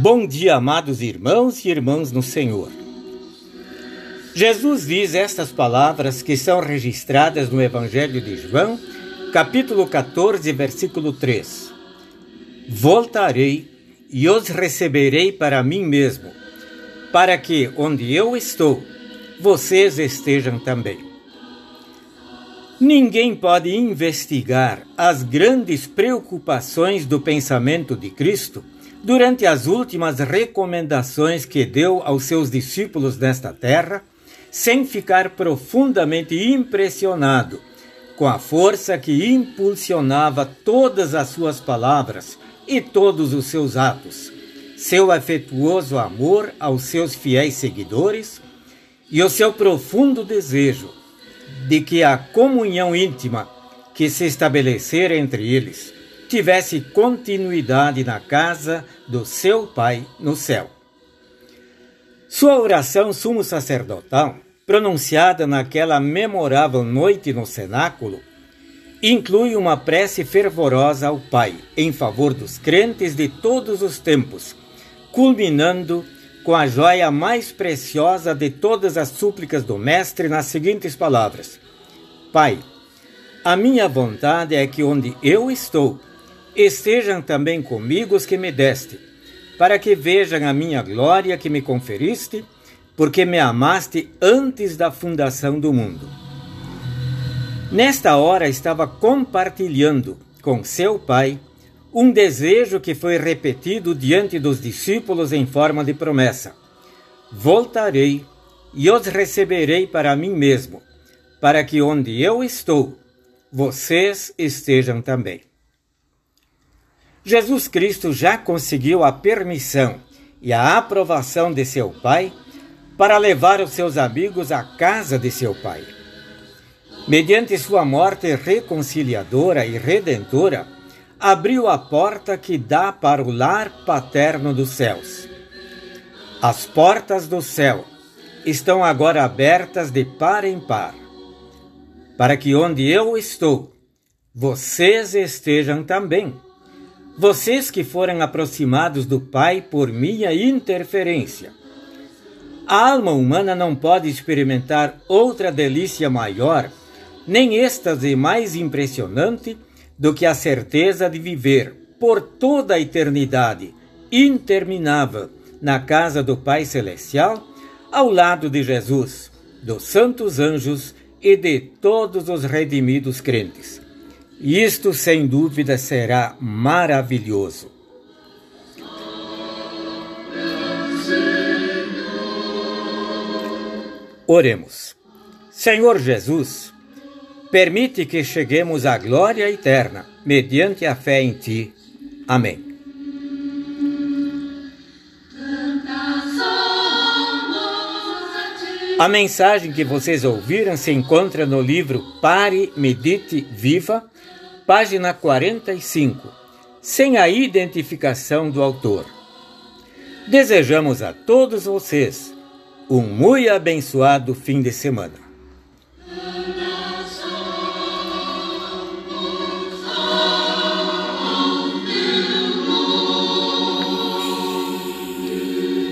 Bom dia, amados irmãos e irmãs no Senhor. Jesus diz estas palavras que são registradas no Evangelho de João, capítulo 14, versículo 3. Voltarei e os receberei para mim mesmo, para que onde eu estou, vocês estejam também. Ninguém pode investigar as grandes preocupações do pensamento de Cristo durante as últimas recomendações que deu aos seus discípulos nesta terra, sem ficar profundamente impressionado com a força que impulsionava todas as suas palavras e todos os seus atos, seu afetuoso amor aos seus fiéis seguidores e o seu profundo desejo de que a comunhão íntima que se estabelecera entre eles tivesse continuidade na casa do seu Pai no céu. Sua oração sumo sacerdotal, pronunciada naquela memorável noite no cenáculo, inclui uma prece fervorosa ao Pai em favor dos crentes de todos os tempos, culminando com a joia mais preciosa de todas as súplicas do Mestre nas seguintes palavras: Pai, a minha vontade é que onde eu estou, estejam também comigo os que me deste, para que vejam a minha glória que me conferiste, porque me amaste antes da fundação do mundo. Nesta hora estava compartilhando com seu pai um desejo que foi repetido diante dos discípulos em forma de promessa: Voltarei e os receberei para mim mesmo, para que onde eu estou, vocês estejam também. Jesus Cristo já conseguiu a permissão e a aprovação de seu Pai para levar os seus amigos à casa de seu Pai. Mediante sua morte reconciliadora e redentora, abriu a porta que dá para o lar paterno dos céus. As portas do céu estão agora abertas de par em par, para que onde eu estou, vocês estejam também vocês que foram aproximados do Pai por minha interferência. A alma humana não pode experimentar outra delícia maior, nem êxtase mais impressionante do que a certeza de viver por toda a eternidade interminável na casa do Pai Celestial, ao lado de Jesus, dos santos anjos e de todos os redimidos crentes. Isto, sem dúvida, será maravilhoso. Oremos. Senhor Jesus, permite que cheguemos à glória eterna, mediante a fé em Ti. Amém. A mensagem que vocês ouviram se encontra no livro Pare, Medite, Viva, página 45, sem a identificação do autor. Desejamos a todos vocês um muito abençoado fim de semana.